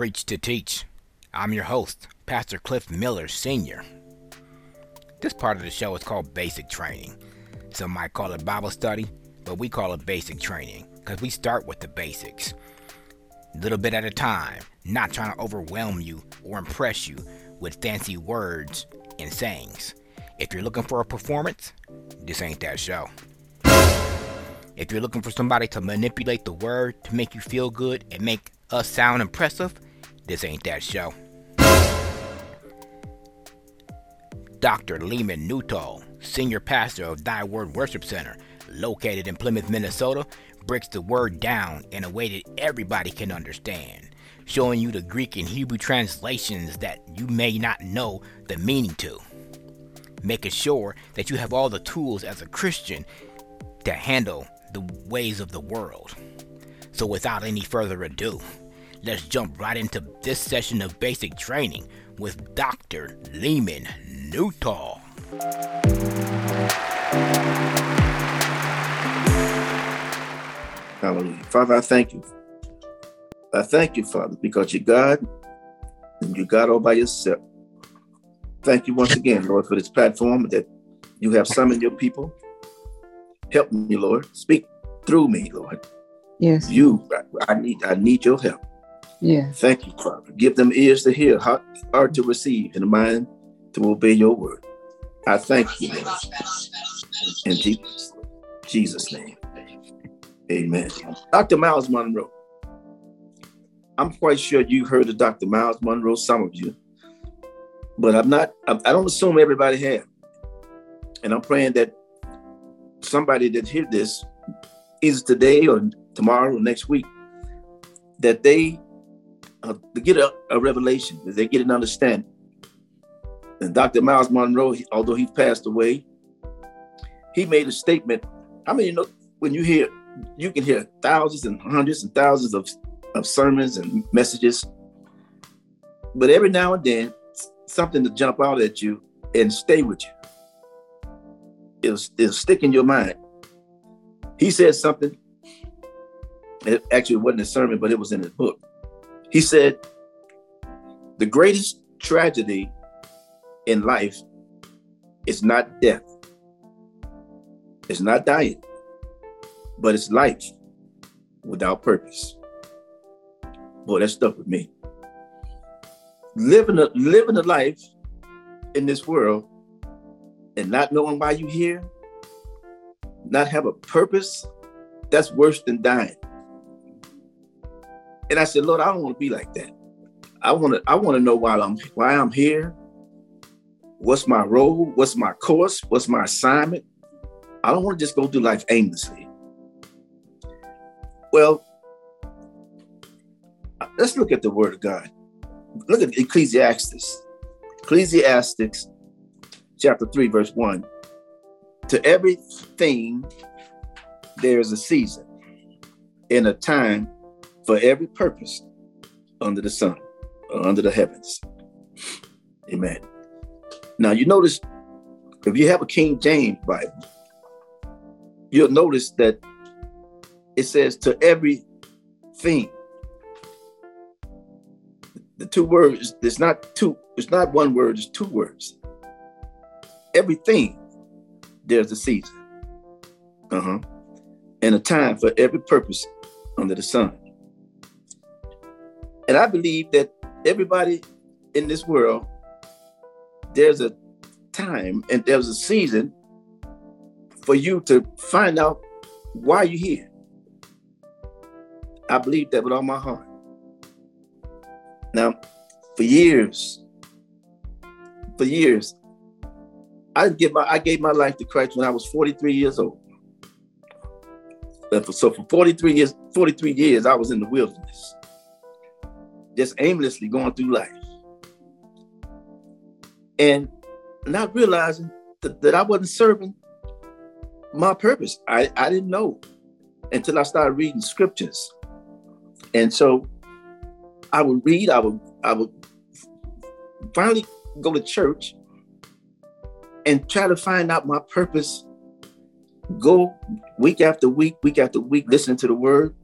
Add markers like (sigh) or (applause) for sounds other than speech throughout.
Preach to Teach. I'm your host, Pastor Cliff Miller Sr. This part of the show is called Basic Training. Some might call it Bible study, but we call it basic training because we start with the basics. Little bit at a time, not trying to overwhelm you or impress you with fancy words and sayings. If you're looking for a performance, this ain't that show. If you're looking for somebody to manipulate the word to make you feel good and make us sound impressive, this ain't that show. Dr. Leman Nutall, Senior Pastor of Thy Word Worship Center, located in Plymouth, Minnesota, breaks the word down in a way that everybody can understand, showing you the Greek and Hebrew translations that you may not know the meaning to. Making sure that you have all the tools as a Christian to handle the ways of the world. So, without any further ado, let's jump right into this session of basic training with Dr. Leman Nutall. Hallelujah. Father, I thank you. I thank you, Father, because you're God and you're God all by yourself. Thank you once again, Lord, for this platform that you have summoned your people. Help me, Lord. Speak through me, Lord. Yes. You, I, I need, I need your help. Yes. Thank you, Father. Give them ears to hear, heart, heart to receive, and a mind to obey your word. I thank you, Lord. In Jesus, Jesus' name. Amen. Dr. Myles Munroe. I'm quite sure you heard of Dr. Myles Munroe, some of you, but I'm not, I don't assume everybody have. And I'm praying that somebody that hear this, is today or tomorrow or next week, that they uh, to get a, a revelation, they get an understanding. And Dr. Myles Munroe, although he passed away, he made a statement. How many know when you hear, you can hear thousands and hundreds and thousands of, of sermons and messages, but every now and then, something to jump out at you and stay with you. It'll, it'll stick in your mind. He said something. It actually wasn't a sermon, but it was in his book. He said, The greatest tragedy in life is not death, it's not dying, but it's life without purpose. Boy, that stuck with me. Living a, living a life in this world and not knowing why you're here, not have a purpose, that's worse than dying. And I said, Lord, I don't want to be like that. I want to I want to know why I'm why I'm here. What's my role? What's my course? What's my assignment? I don't want to just go through life aimlessly. Well, let's look at the word of God. Look at Ecclesiastes. Ecclesiastes chapter 3, verse 1. To everything there is a season and a time for every purpose under the sun, under the heavens. Amen. Now you notice if you have a King James Bible, you'll notice that it says to every thing. The two words, it's not two, it's not one word, it's two words. Everything, there's a season. Uh-huh. And a time for every purpose under the sun. And I believe that everybody in this world, there's a time and there's a season for you to find out why you're here. I believe that with all my heart. Now, for years, for years, I give my I gave my life to Christ when I was 43 years old. So for 43 years, 43 years, I was in the wilderness just aimlessly going through life and not realizing that, that I wasn't serving my purpose. I, I didn't know until I started reading scriptures. And so I would read, I would, I would finally go to church and try to find out my purpose. Go week after week, week after week, listening to the word.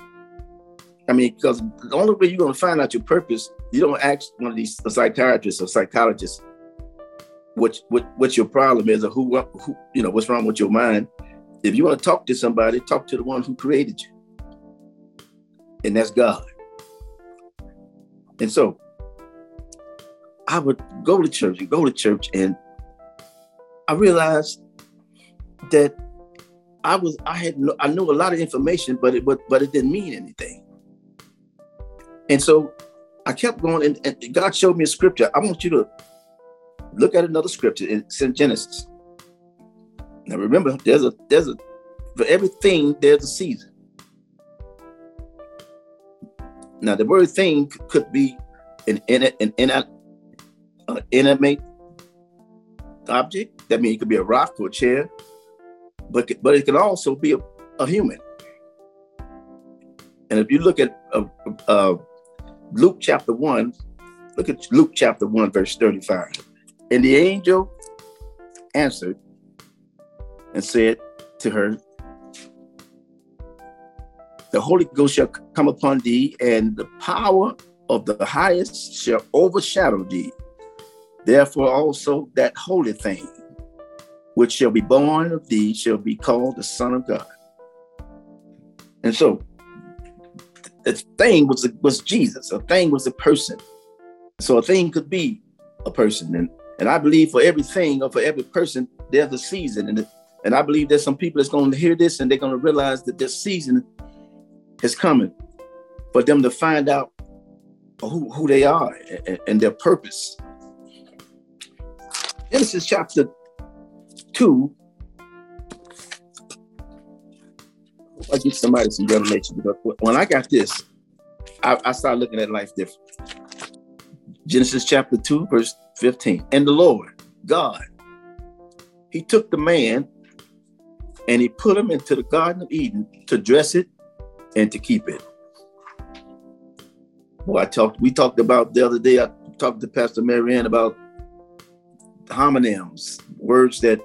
I mean, because the only way you're going to find out your purpose, you don't ask one of these psychiatrists or psychologists what what what your problem is or who who you know what's wrong with your mind. If you want to talk to somebody, talk to the one who created you, and that's God. And so, I would go to church and go to church, and I realized that I was I had I knew a lot of information, but it but but it didn't mean anything. And so I kept going, and, and God showed me a scripture. I want you to look at another scripture. In Genesis. Now remember, there's a there's a for everything there's a season. Now the word thing could be an an, an, an uh, inanimate object. That means it could be a rock or a chair, but but it can also be a, a human. And if you look at uh, uh, Luke chapter 1, look at Luke chapter 1, verse 35. And the angel answered and said to her, The Holy Ghost shall come upon thee, and the power of the highest shall overshadow thee. Therefore, also that holy thing which shall be born of thee shall be called the Son of God. And so, a thing was was Jesus. A thing was a person. So a thing could be a person, and and I believe for everything or for every person there's a season, and and I believe there's some people that's going to hear this and they're going to realize that this season is coming for them to find out who, who they are and, and their purpose. Genesis chapter 2 I get somebody some revelation because when I got this, I, I started looking at life different. Genesis chapter 2, verse 15. And the Lord, God, he took the man and he put him into the Garden of Eden to dress it and to keep it. Well, I talked, we talked about the other day, I talked to Pastor Marianne about homonyms, words that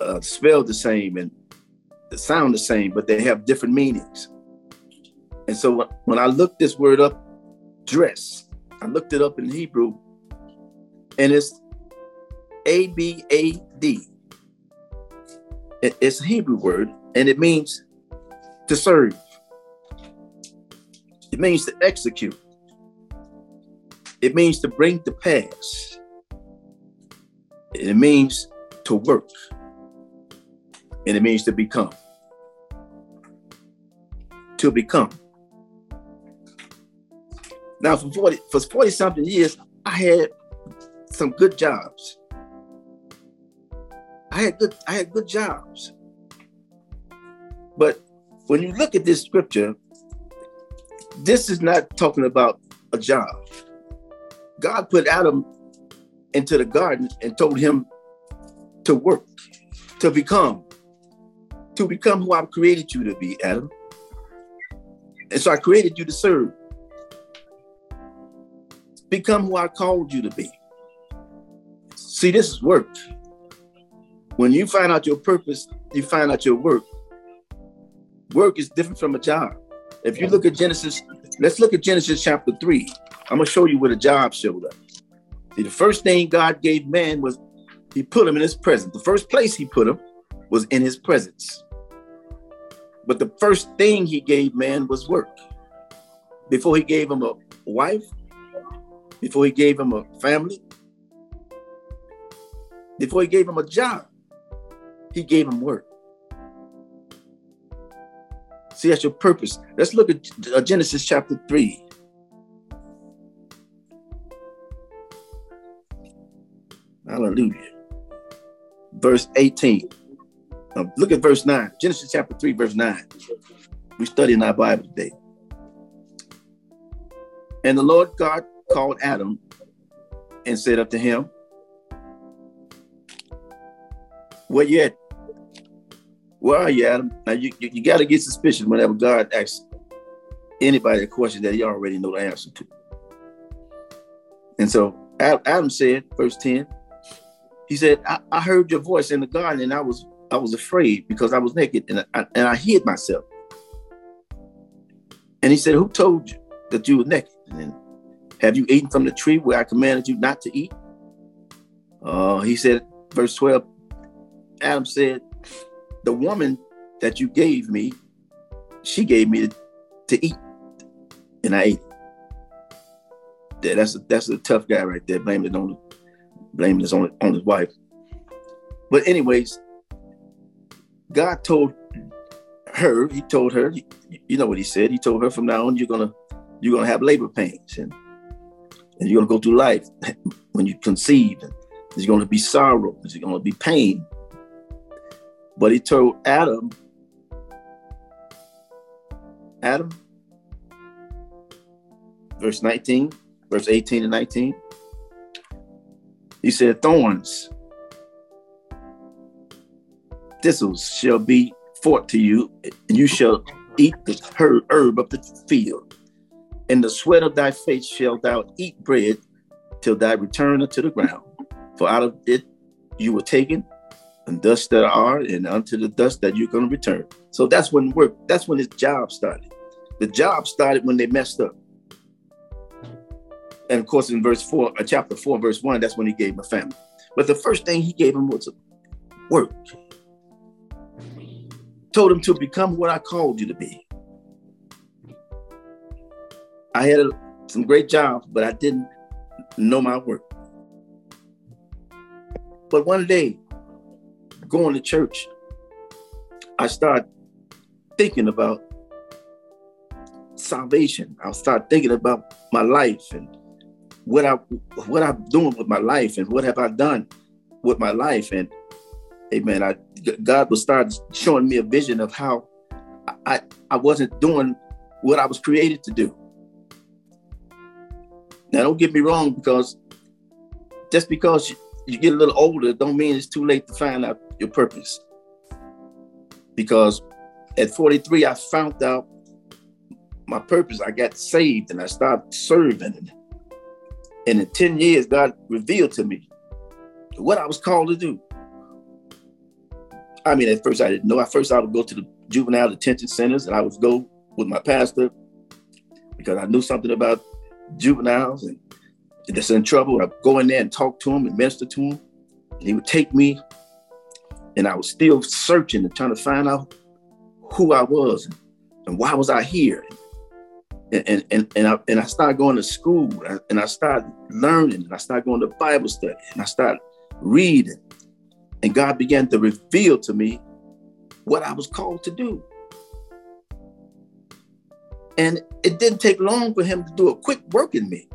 uh, spell the same and sound the same, but they have different meanings. And so when I looked this word up, dress, I looked it up in Hebrew, and it's A B A D. It's a Hebrew word, and it means to serve. It means to execute. It means to bring to pass. It means to work and it means to become. To become. Now, for 40, for 40 something years, I had some good jobs. I had good, I had good jobs. But when you look at this scripture, this is not talking about a job. God put Adam into the garden and told him to work, to become to become who I've created you to be, Adam. And so I created you to serve. Become who I called you to be. See, this is work. When you find out your purpose, you find out your work. Work is different from a job. If you look at Genesis, let's look at Genesis chapter 3. I'm going to show you where the job showed up. See, the first thing God gave man was he put him in his presence. The first place he put him was in his presence. But the first thing he gave man was work. Before he gave him a wife, before he gave him a family, before he gave him a job, he gave him work. See, that's your purpose. Let's look at uh, Genesis chapter 3. Hallelujah. Verse 18. Um, look at verse 9, Genesis chapter 3, verse 9. We study in our Bible today. And the Lord God called Adam and said unto him, Where you at? Where are you, Adam? Now you, you, you got to get suspicious whenever God asks anybody a question that he already know the answer to. And so Adam said, verse 10, he said, I, I heard your voice in the garden and I was I was afraid because I was naked and I, and I hid myself. And he said, Who told you that you were naked? And have you eaten from the tree where I commanded you not to eat? Uh, he said, verse 12, Adam said, The woman that you gave me, she gave me to, eat, and I ate. Yeah, that's a, that's a tough guy right there, blaming it on blaming it on, on his wife. But anyways, God told her, he told her, you know what he said. He told her from now on, you're gonna you're gonna have labor pains and and you're gonna go through life (laughs) when you conceive. And there's gonna be sorrow, there's gonna be pain. But he told Adam, Adam, verse 19, verse 18 and 19. He said, Thorns, thistles shall be forth to you, and you shall eat the herb of the field. In the sweat of thy face shalt thou eat bread till thy return unto the ground. For out of it you were taken, and dust that are, and unto the dust that you're going to return. So that's when work, that's when his job started. The job started when they messed up. And of course, in verse four, uh, chapter four, verse one, that's when he gave him a family. But the first thing he gave him was work. Told him to become what I called you to be. I had a, some great jobs, but I didn't know my work. But one day, going to church, I started thinking about salvation. I started thinking about my life and what I what I'm doing with my life and what have I done with my life. And amen. I God will start showing me a vision of how I I wasn't doing what I was created to do. Now, don't get me wrong, because just because you, you get a little older, don't mean it's too late to find out your purpose. Because at 43, I found out my purpose. I got saved and I started serving. And in 10 years, God revealed to me what I was called to do. I mean, at first I didn't know. At first I would go to the juvenile detention centers and I would go with my pastor because I knew something about juveniles and that's in trouble. I'd go in there and talk to him and minister to him. And he would take me, and I was still searching and trying to find out who I was and, why was I here. And, and, and, and, I, and I started going to school and I started learning and I started going to Bible study and I started reading. And God began to reveal to me what I was called to do. And it didn't take long for him to do a quick work in me.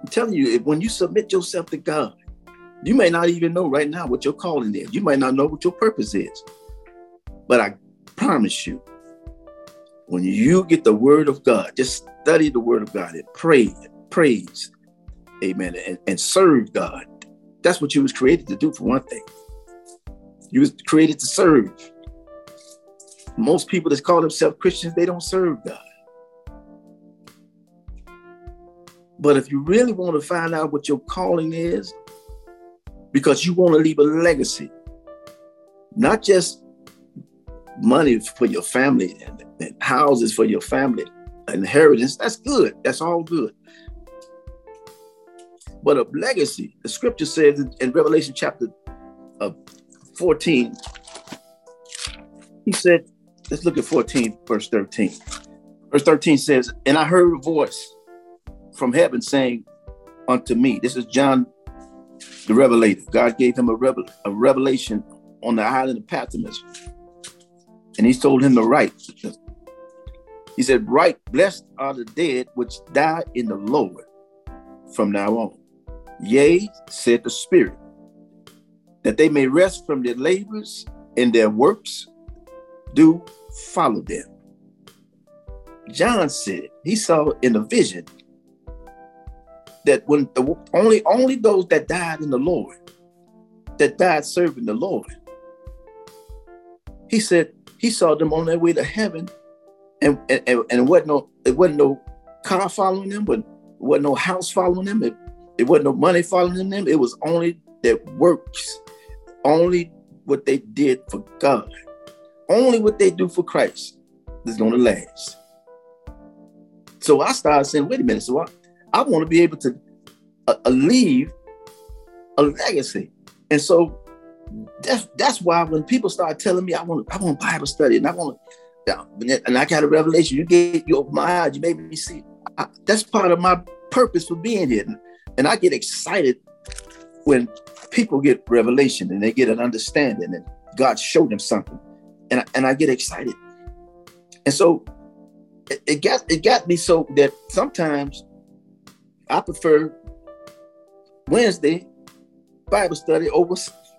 I'm telling you, when you submit yourself to God, you may not even know right now what your calling is. You might not know what your purpose is. But I promise you, when you get the word of God, just study the word of God and pray, praise, amen, and, and serve God. That's what you was created to do for one thing. You was created to serve. Most people that call themselves Christians, they don't serve God. But if you really want to find out what your calling is, because you want to leave a legacy, not just money for your family and, and houses for your family, inheritance, that's good. That's all good. But a legacy, the scripture says in Revelation chapter uh, 14, he said, let's look at 14, verse 13. Verse 13 says, And I heard a voice from heaven saying unto me, this is John the Revelator. God gave him a, revel- a revelation on the island of Patmos. And he told him to write. He said, Write, blessed are the dead which die in the Lord from now on. Yea, said the Spirit, that they may rest from their labors and their works do follow them. John said he saw in a vision that when the only only those that died in the Lord, that died serving the Lord, he said he saw them on their way to heaven, and and, and it wasn't no it wasn't no car following them, but it wasn't no house following them, it, it wasn't no money following them. It was only their works, only what they did for God, only what they do for Christ is going to last. So I started saying, wait a minute. So I, I want to be able to uh, uh, leave a legacy. And so that's that's why when people start telling me I want I want Bible study and I want and I got a revelation, you get you open my eyes, you made me see. I, that's part of my purpose for being here. And I get excited when people get revelation and they get an understanding and God showed them something. And I, and I get excited. And so it, it got it got me so that sometimes I prefer Wednesday Bible study over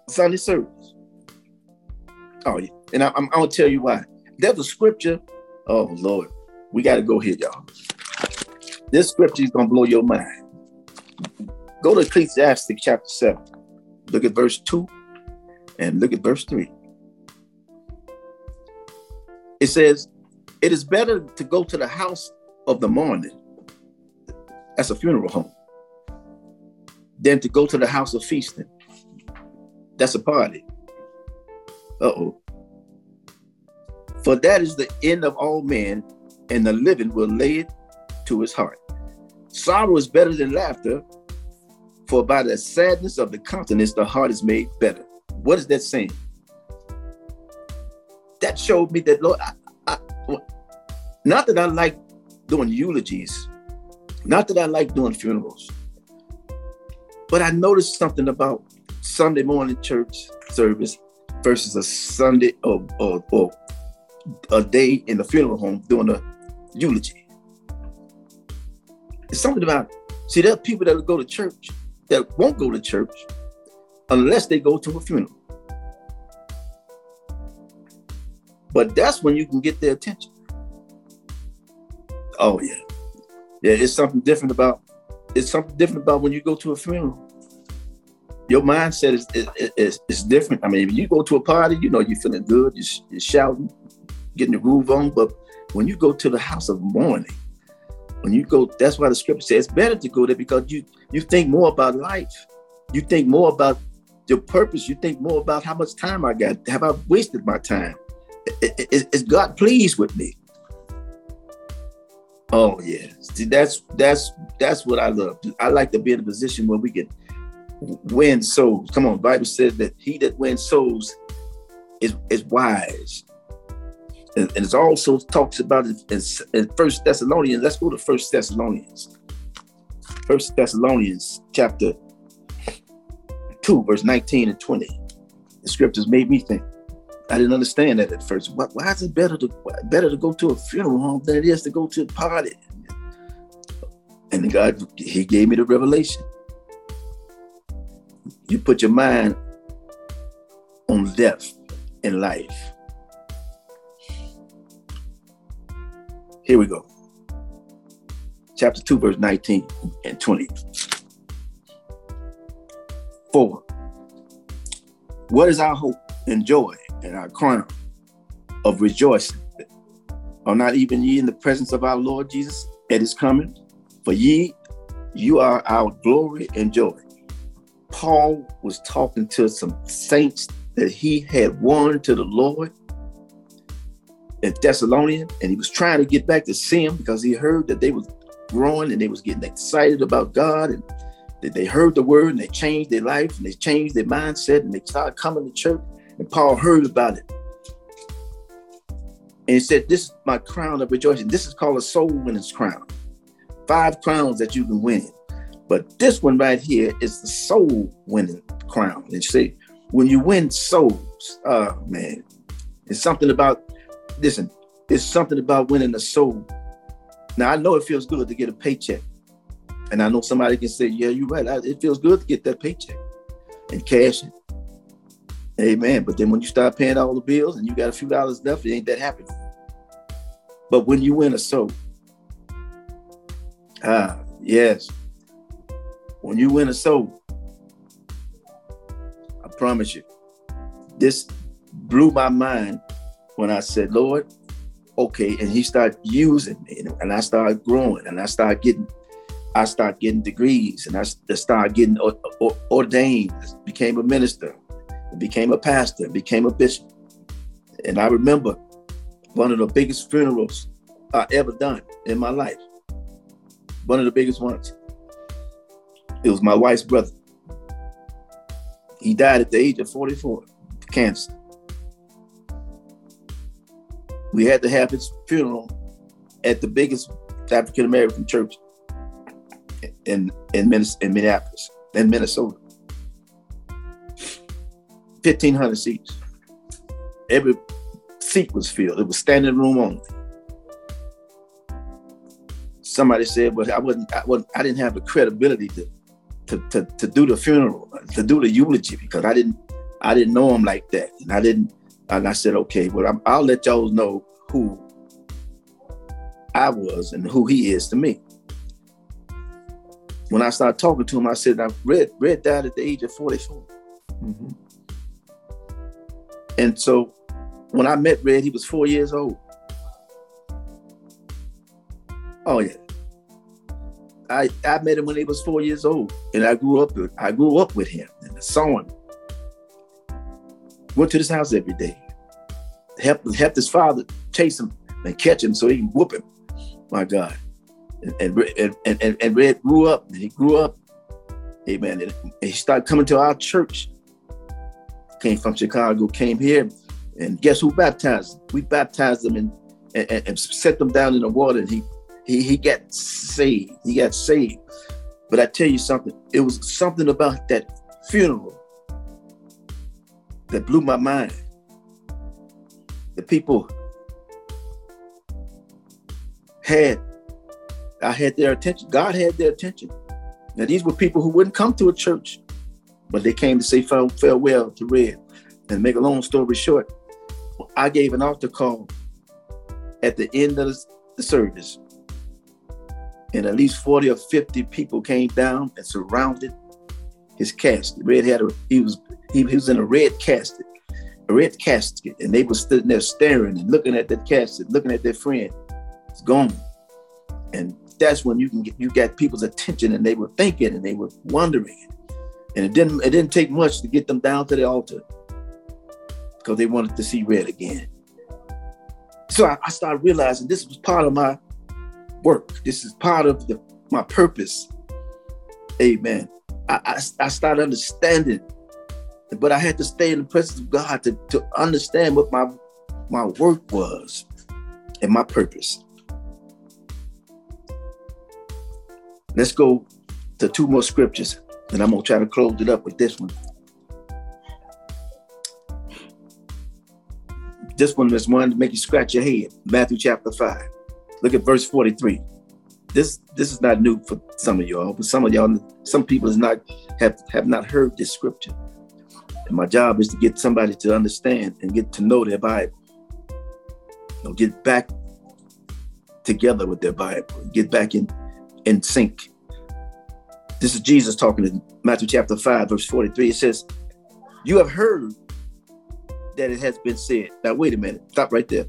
Sunday service. Oh, yeah. And I, am gonna tell you why. There's a scripture. Oh Lord, we got to go here, y'all. This scripture is gonna blow your mind. Go to Ecclesiastes chapter seven. Look at verse two, and look at verse three. It says, "It is better to go to the house of the mourning. That's a funeral home." than to go to the house of feasting. That's a party. Uh oh. For that is the end of all men, and the living will lay it to his heart. Sorrow is better than laughter, for by the sadness of the countenance, the heart is made better. What is that saying? That showed me that, Lord, I, I, not that I like doing eulogies, not that I like doing funerals, but I noticed something about Sunday morning church service versus a Sunday or, or, or a day in the funeral home doing a eulogy. It's something about, see, there are people that go to church that won't go to church unless they go to a funeral. But that's when you can get their attention. Oh, yeah. Yeah, it's something different about it's something different about when you go to a funeral. Your mindset is, is, is, is different. I mean, if you go to a party, you know, you're feeling good, you're, you're shouting, getting the groove on. But when you go to the house of mourning, when you go, that's why the scripture says it's better to go there because you you think more about life. You think more about your purpose. You think more about how much time I got. Have I wasted my time? Is, is God pleased with me? Oh yeah, see that's that's that's what I love. I like to be in a position where we can win souls. Come on, Bible says that he that wins souls is is wise, and, and it also talks about it in, in First Thessalonians. Let's go to First Thessalonians. First Thessalonians chapter two, verse nineteen and twenty. The scriptures made me think. I didn't understand that at first. Why, why is it better to better to go to a funeral home than it is to go to a party? And God, He gave me the revelation. You put your mind on death and life. Here we go. Chapter 2, verse 19 and 20. Four. What is our hope and joy and our crown of rejoicing. Are not even ye in the presence of our Lord Jesus at his coming? For ye, you are our glory and joy. Paul was talking to some saints that he had won to the Lord Thessalonian, and he was trying to get back to see them because he heard that they was growing and they was getting excited about God and that they heard the word and they changed their life and they changed their mindset and they started coming to church and Paul heard about it. And he said, This is my crown of rejoicing. This is called a soul winning's crown. Five crowns that you can win. But this one right here is the soul winning crown. And you see, when you win souls, oh man, it's something about, listen, it's something about winning a soul. Now I know it feels good to get a paycheck. And I know somebody can say, yeah, you're right. It feels good to get that paycheck and cash it. Amen. But then when you start paying all the bills and you got a few dollars left, it ain't that happy. But when you win a soul, ah, yes. When you win a soul, I promise you, this blew my mind when I said, Lord, okay. And he started using me and I started growing and I started getting, I started getting degrees and I started getting ordained, became a minister became a pastor, became a bishop. And I remember one of the biggest funerals I ever done in my life. one of the biggest ones. It was my wife's brother. He died at the age of 44, cancer. We had to have his funeral at the biggest African American church in in, in Minneapolis, in Minnesota. 1,500 seats. Every seat was filled. It was standing room only. Somebody said, "But I wasn't. I wasn't. I didn't have the credibility to, to, to, to do the funeral, to do the eulogy because I didn't. I didn't know him like that, and I didn't. And I said, okay, well, i will let y'all know who I was and who he is to me. When I started talking to him, I said, I Red, Red died at the age of 44. Mm-hmm. And so when I met Red, he was four years old. Oh yeah. I, I met him when he was four years old, and I grew up with I grew up with him and I saw him. Went to his house every day. Helped helped his father chase him and catch him so he can whoop him. My God. And and and, and, and Red grew up and he grew up. Amen. And he started coming to our church. Came from Chicago, came here, and guess who baptized? Him? We baptized him and, and, and set them down in the water. And he he he got saved. He got saved. But I tell you something, it was something about that funeral that blew my mind. The people had, I had their attention. God had their attention. Now these were people who wouldn't come to a church, but they came to say farewell to Red. And make a long story short, I gave an altar call at the end of the service and at least 40 or 50 people came down and surrounded his casket. Red had a he was he, he was in a red casket, a red casket, and they were sitting there staring and looking at that casket, looking at their friend. It's gone. And that's when you can get you got people's attention and they were thinking and they were wondering. And it didn't it didn't take much to get them down to the altar because they wanted to see red again. So I, I started realizing this was part of my work. This is part of the, my purpose. Amen. I, I, started understanding, but I had to stay in the presence of God to, to understand what my, my work was and my purpose. Let's go to two more scriptures, and I'm to try to close it up with this one. This one is one to make you scratch your head. Matthew chapter 5. Look at verse 43. This this is not new for some of y'all, but some of y'all, some people is not have have not heard this scripture. And my job is to get somebody to understand and get to know their Bible. You know, get back together with their Bible, get back in in sync. This is Jesus talking in Matthew chapter 5, verse 43. It says, You have heard that it has been said. Now, wait a minute. Stop right there.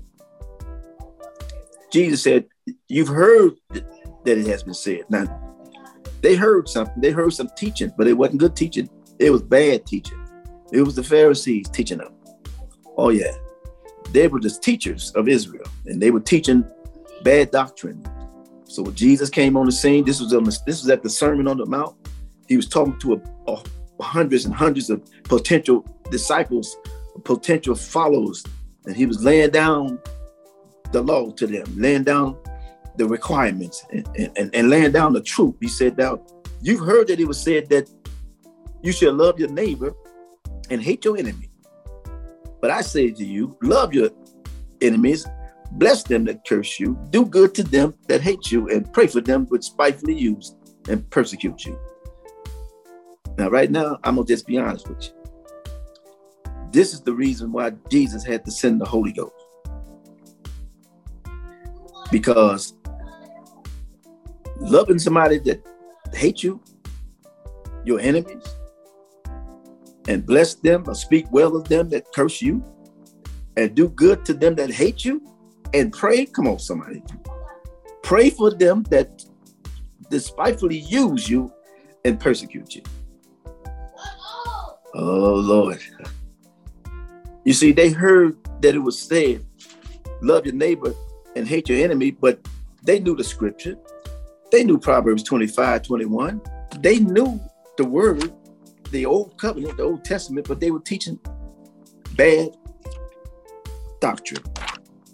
Jesus said, You've heard that it has been said. Now, they heard something, they heard some teaching, but it wasn't good teaching. It was bad teaching. It was the Pharisees teaching them. Oh, yeah. They were just teachers of Israel, and they were teaching bad doctrine. So when Jesus came on the scene, this was this was at the Sermon on the Mount. He was talking to a, a hundreds and hundreds of potential disciples, potential followers, and he was laying down the law to them, laying down the requirements and, and, and laying down the truth. He said, Now, you've heard that it was said that you should love your neighbor and hate your enemy. But I say to you, love your enemies, bless them that curse you, do good to them that hate you, and pray for them which spitefully use and persecute you. Now, right now, I'm gonna just be honest with you. This is the reason why Jesus had to send the Holy Ghost because loving somebody that hate you, your enemies, and bless them or speak well of them that curse you, and do good to them that hate you, and pray. Come on, somebody. Pray for them that despitefully use you and persecute you. Oh, Lord. You see, they heard that it was said, love your neighbor and hate your enemy, but they knew the scripture. They knew Proverbs 25, 21. They knew the word, the old covenant, the Old Testament, but they were teaching bad doctrine.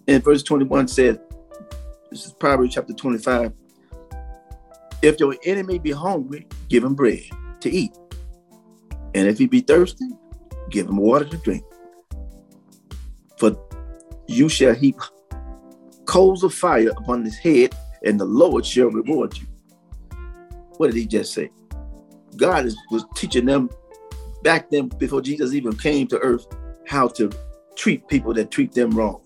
And verse 21 said, this is Proverbs chapter 25. If your enemy be hungry, give him bread to eat. And if he be thirsty, give him water to drink. For you shall heap coals of fire upon his head, and the Lord shall reward you. What did he just say? God is, was teaching them back then, before Jesus even came to earth, how to treat people that treat them wrong.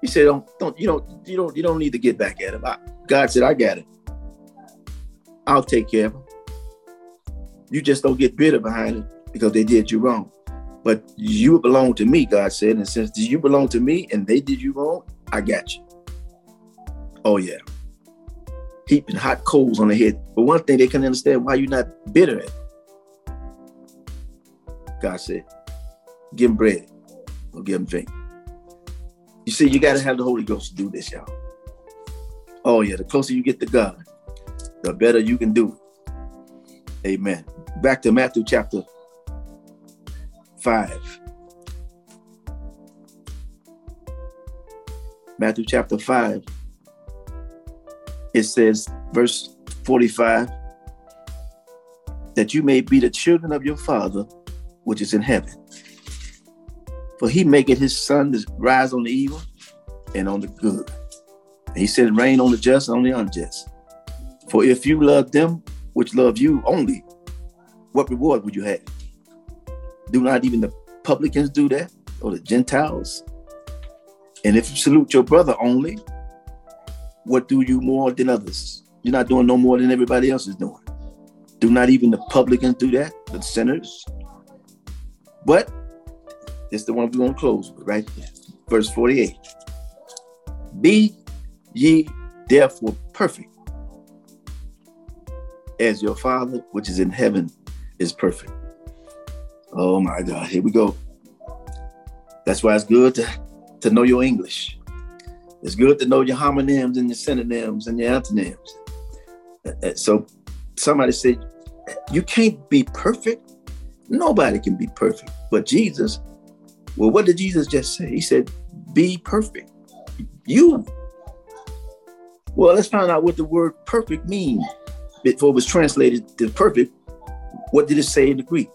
He said, "Don't, don't, you don't, you don't, you don't need to get back at him." I, God said, "I got it. I'll take care of him. You just don't get bitter behind it because they did you wrong. But you belong to me," God said, and since you belong to me and they did you wrong, I got you. Oh yeah, heaping hot coals on the head. But one thing they can understand why you're not bitter at. God said, "Give him bread, or give him drink." You see, you got to have the Holy Ghost to do this, y'all. Oh, yeah, the closer you get to God, the better you can do it. Amen. Back to Matthew chapter 5. Matthew chapter 5. It says, verse 45, that you may be the children of your Father which is in heaven. For he maketh his sun to rise on the evil and on the good. And he said, rain on the just and on the unjust. For if you love them which love you only, what reward would you have? Do not even the publicans do that, or the Gentiles? And if you salute your brother only, what do you more than others? You're not doing no more than everybody else is doing. Do not even the publicans do that, the sinners? But this is the one we're going to close with right here. Verse 48. Be ye therefore perfect, as your Father which is in heaven is perfect. Oh my God, here we go. That's why it's good to, to know your English. It's good to know your homonyms and your synonyms and your antonyms. Uh, uh, so somebody said, You can't be perfect. Nobody can be perfect. But Jesus well, what did Jesus just say? He said, Be perfect. You. Well, let's find out what the word perfect means. Before it was translated to perfect, what did it say in the Greek?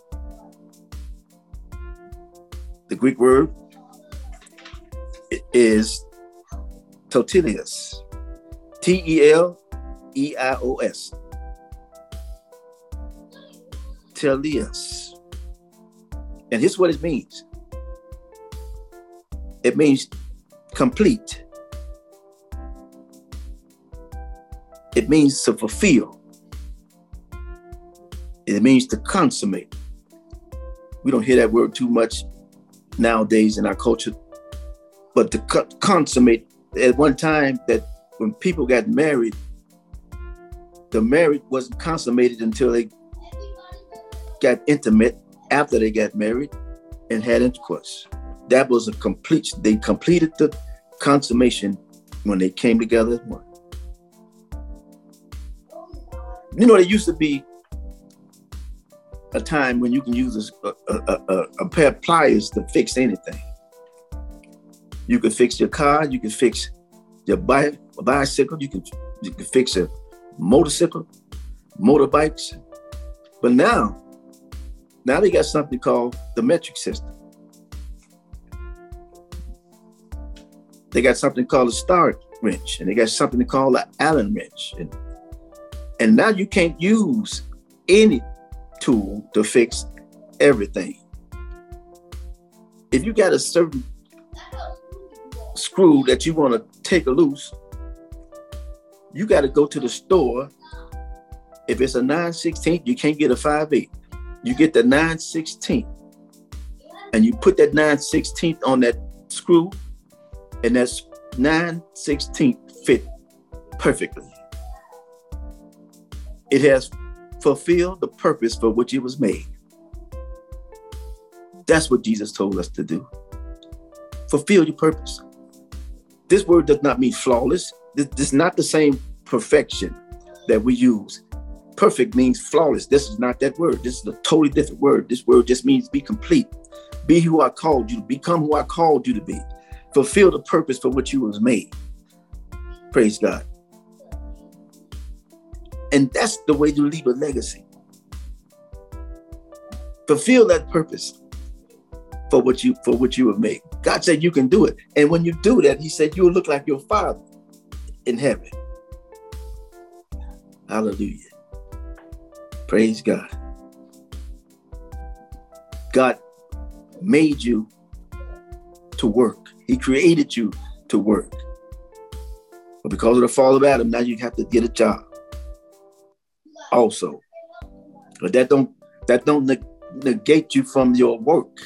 The Greek word is totilios. T E L E I O S. Telios. And here's what it means it means complete. It means to fulfill. It means to consummate. We don't hear that word too much nowadays in our culture, but to consummate at one time that when people got married, the marriage wasn't consummated until they got intimate after they got married and had intercourse that was a complete, they completed the consummation when they came together as one. You know, there used to be a time when you can use a, a, a, a pair of pliers to fix anything. You can fix your car, you can fix your bike, bicycle, you can you can fix a motorcycle, motorbikes. But now, now they got something called the metric system. They got something called a star wrench, and they got something called an Allen wrench. And, and now you can't use any tool to fix everything. If you got a certain screw that you want to take loose, you got to go to the store. If it's a 9 16 you can't get a 5 8 You get the 9 16 and you put that 9 16 on that screw, and that's 9 16 fit perfectly. It has fulfilled the purpose for which it was made. That's what Jesus told us to do. Fulfill your purpose. This word does not mean flawless. This, this is not the same perfection that we use. Perfect means flawless. This is not that word. This is a totally different word. This word just means be complete. Be who I called you to become who I called you to be. Fulfill the purpose for which you was made. Praise God. And that's the way you leave a legacy. Fulfill that purpose for what you for what you were made. God said you can do it. And when you do that, he said you'll look like your father in heaven. Hallelujah. Praise God. God made you to work. He created you to work. But because of the fall of Adam, now you have to get a job. Also. But that don't that don't negate you from your work.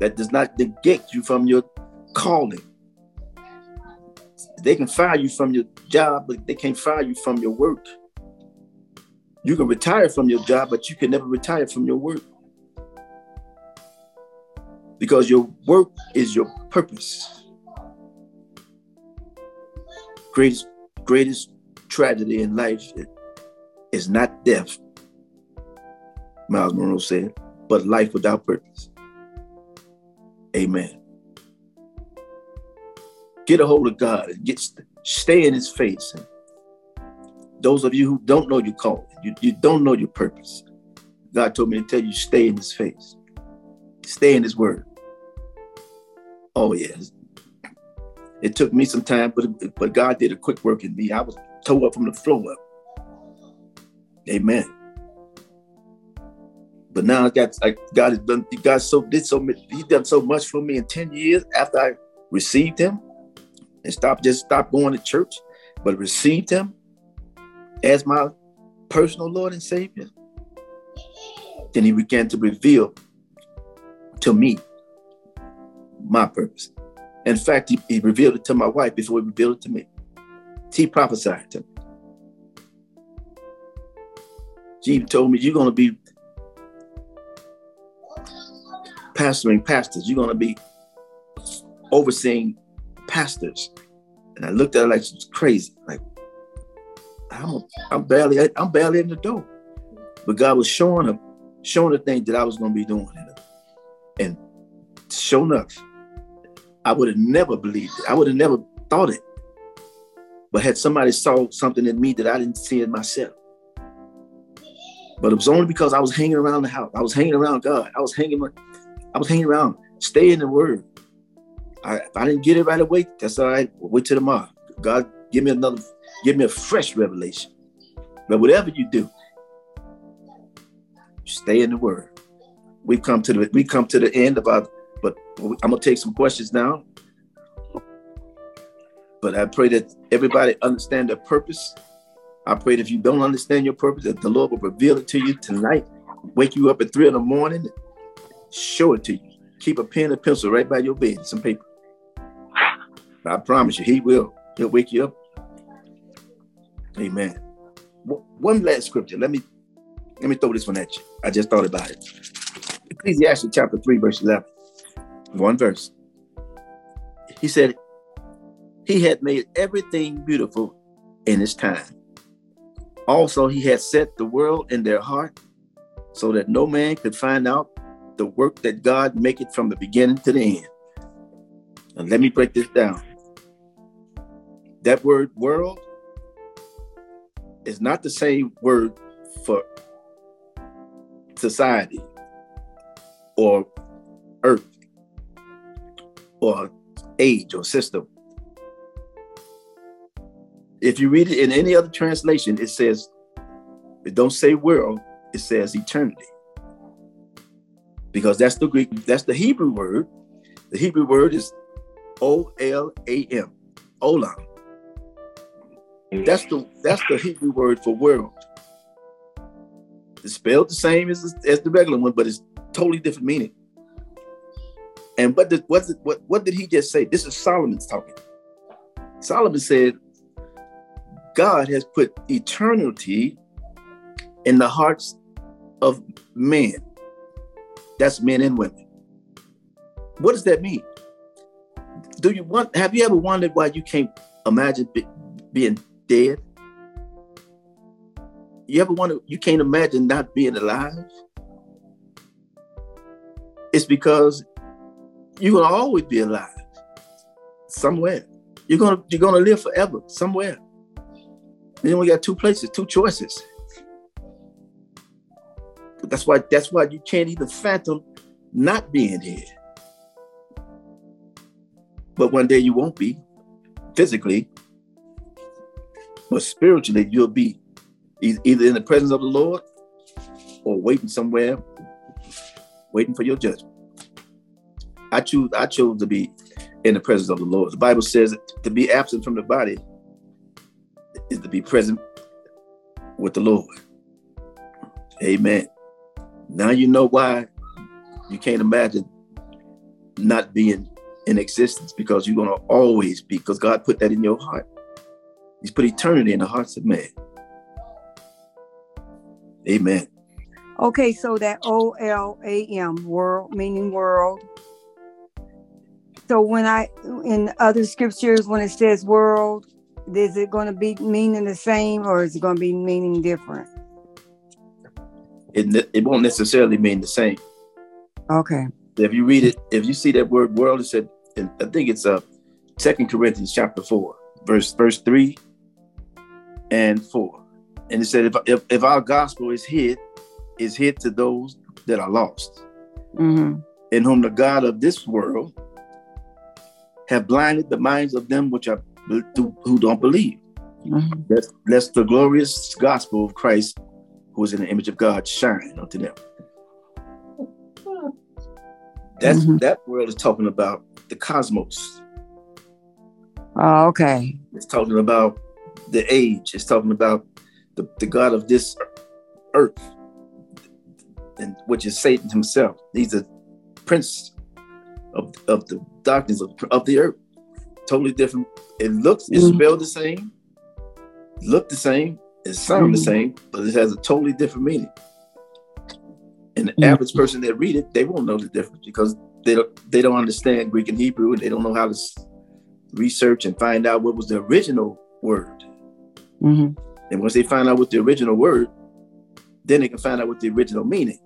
That does not negate you from your calling. They can fire you from your job, but they can't fire you from your work. You can retire from your job, but you can never retire from your work. Because your work is your purpose. Greatest, greatest tragedy in life is not death, Myles Munroe said, but life without purpose. Amen. Get a hold of God and get stay in his face. And those of you who don't know your call, you, you don't know your purpose. God told me to tell you, stay in his face. Stay in his word. Oh, yes. It took me some time, but, but God did a quick work in me. I was tore up from the floor. Amen. But now I got I, God has done God so did so much, He done so much for me in 10 years after I received him and stopped just stopped going to church, but received him as my personal Lord and Savior. Then he began to reveal to me my purpose. In fact, he, he revealed it to my wife before he revealed it to me. He prophesied to me. She told me, You're going to be pastoring pastors. You're going to be overseeing pastors. And I looked at her like she was crazy. Like, I'm, I'm barely, I'm barely in the door. But God was showing her, showing the things that I was going to be doing. And sure enough, I would have never believed it. I would have never thought it. But had somebody saw something in me that I didn't see in myself. But it was only because I was hanging around the house. I was hanging around God. I was hanging, I was hanging around. Stay in the Word. I, if I didn't get it right away, that's all right. We'll wait till tomorrow. God, give me another, give me a fresh revelation. But whatever you do, stay in the Word. We come to the we come to the end of our but I'm gonna take some questions now. But I pray that everybody understand their purpose. I pray that if you don't understand your purpose, that the Lord will reveal it to you tonight. Wake you up at three in the morning, show it to you. Keep a pen and pencil right by your bed, some paper. I promise you, He will. He'll wake you up. Amen. One last scripture. Let me let me throw this one at you. I just thought about it. Ecclesiastes chapter 3, verse 11 one verse. He said, He had made everything beautiful in His time. Also, He had set the world in their heart so that no man could find out the work that God make it from the beginning to the end. And let me break this down. That word world is not the same word for society or earth or age or system. If you read it in any other translation, it says, it don't say world, it says eternity. Because that's the Greek, that's the Hebrew word. The Hebrew word is O-L-A-M, olam. That's the that's the Hebrew word for world. It's spelled the same as, as the regular one, but it's totally different meaning. And what did what, what what did he just say? This is Solomon's talking. Solomon said, God has put eternity in the hearts of men. That's men and women. What does that mean? Do you want have you ever wondered why you can't imagine be, being dead? You ever to, you can't imagine not being alive? It's because you're gonna always be alive somewhere. You're gonna you're gonna live forever somewhere. You we got two places, two choices. That's why that's why you can't even fathom not being here. But one day you won't be physically, but spiritually you'll be either in the presence of the Lord or waiting somewhere, waiting for your judgment. I choose I chose to be in the presence of the Lord. The Bible says to be absent from the body is to be present with the Lord. Amen. Now you know why you can't imagine not being in existence because you're going to always be, because God put that in your heart. He's put eternity in the hearts of man. Amen. Okay, so that O L A M, world, meaning world. So when I, in other scriptures, when it says world, is it going to be meaning the same or is it going to be meaning different? It, it won't necessarily mean the same. Okay. If you read it, if you see that word world, it said, I think it's uh Second Corinthians chapter four, verse verse three and four, and it said, if if, if our gospel is hid, is hid to those that are lost, mm-hmm. in whom the God of this world have blinded the minds of them which are who don't believe. Mm-hmm. That's, that's the glorious gospel of Christ, who is in the image of God, shine unto them. That's mm-hmm. that world is talking about the cosmos. Oh, okay. It's talking about the age. It's talking about the, the God of this earth, and which is Satan himself. He's a prince of, of the darkness of, of the earth. Totally different. It looks, it's mm-hmm. spelled the same, look the same, it sounds mm-hmm. the same, but it has a totally different meaning. And the mm-hmm. average person that read it, they won't know the difference because they don't they don't understand Greek and Hebrew and they don't know how to research and find out what was the original word. Mm-hmm. And once they find out what the original word, then they can find out what the original meaning.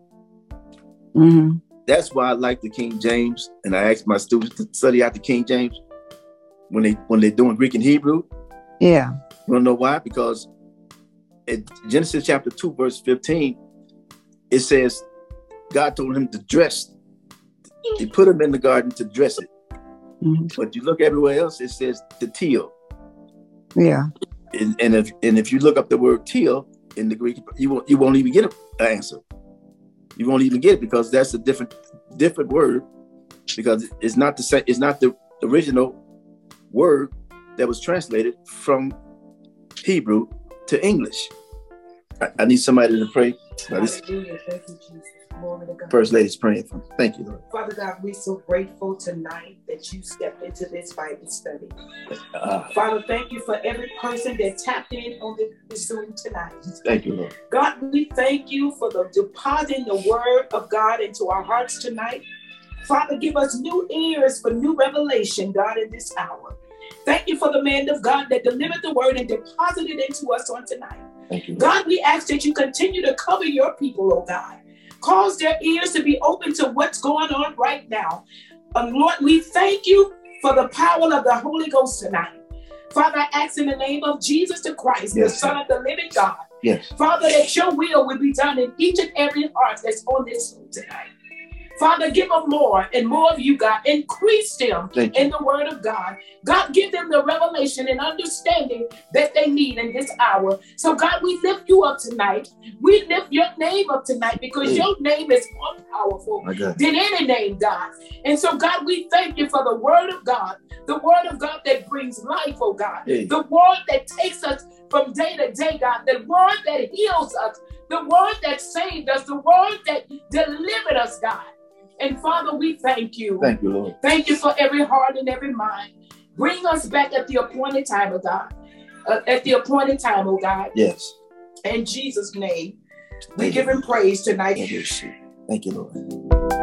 Mm-hmm. That's why I like the King James, and I ask my students to study out the King James when they when they're doing Greek and Hebrew. Yeah. You don't know why? Because in Genesis chapter 2, verse 15, it says God told him to dress. He put him in the garden to dress it. Mm-hmm. But you look everywhere else, it says the teal. Yeah. And, and if and if you look up the word teal in the Greek, you won't you won't even get an answer you won't even get it because that's a different different word because it's not the same it's not the original word that was translated from Hebrew to English. I, I need somebody to pray. Hallelujah. Thank you, Jesus. First lady's praying for me. Thank you, Lord. Father God, we're so grateful tonight that you stepped into this Bible study. Uh, Father, thank you for every person that tapped in on this Zoom tonight. Thank you, Lord. God, we thank you for the depositing the word of God into our hearts tonight. Father, give us new ears for new revelation, God, in this hour. Thank you for the man of God that delivered the word and deposited it into us on tonight. Thank you. God, we ask that you continue to cover your people, oh God. Cause their ears to be open to what's going on right now. Um, Lord, we thank you for the power of the Holy Ghost tonight. Father, I ask in the name of Jesus the Christ, yes, the Son of the living God. Yes. Father, that your will will be done in each and every heart that's on this room tonight. Father, give them more and more of you, God. Increase them in the word of God. God, give them the revelation and understanding that they need in this hour. So, God, we lift you up tonight. We lift your name up tonight because your name is more powerful than any name, God. And so, God, we thank you for the word of God, the word of God that brings life, oh God, hey. the word that takes us from day to day, God, the word that heals us, the word that saved us, the word that delivered us, God. And Father, we thank you. Thank you, Lord. Thank you for every heart and every mind. Bring us back at the appointed time, oh God. Uh, at the appointed time, oh God. Yes. In Jesus' name, we give him praise tonight. Thank you, Lord.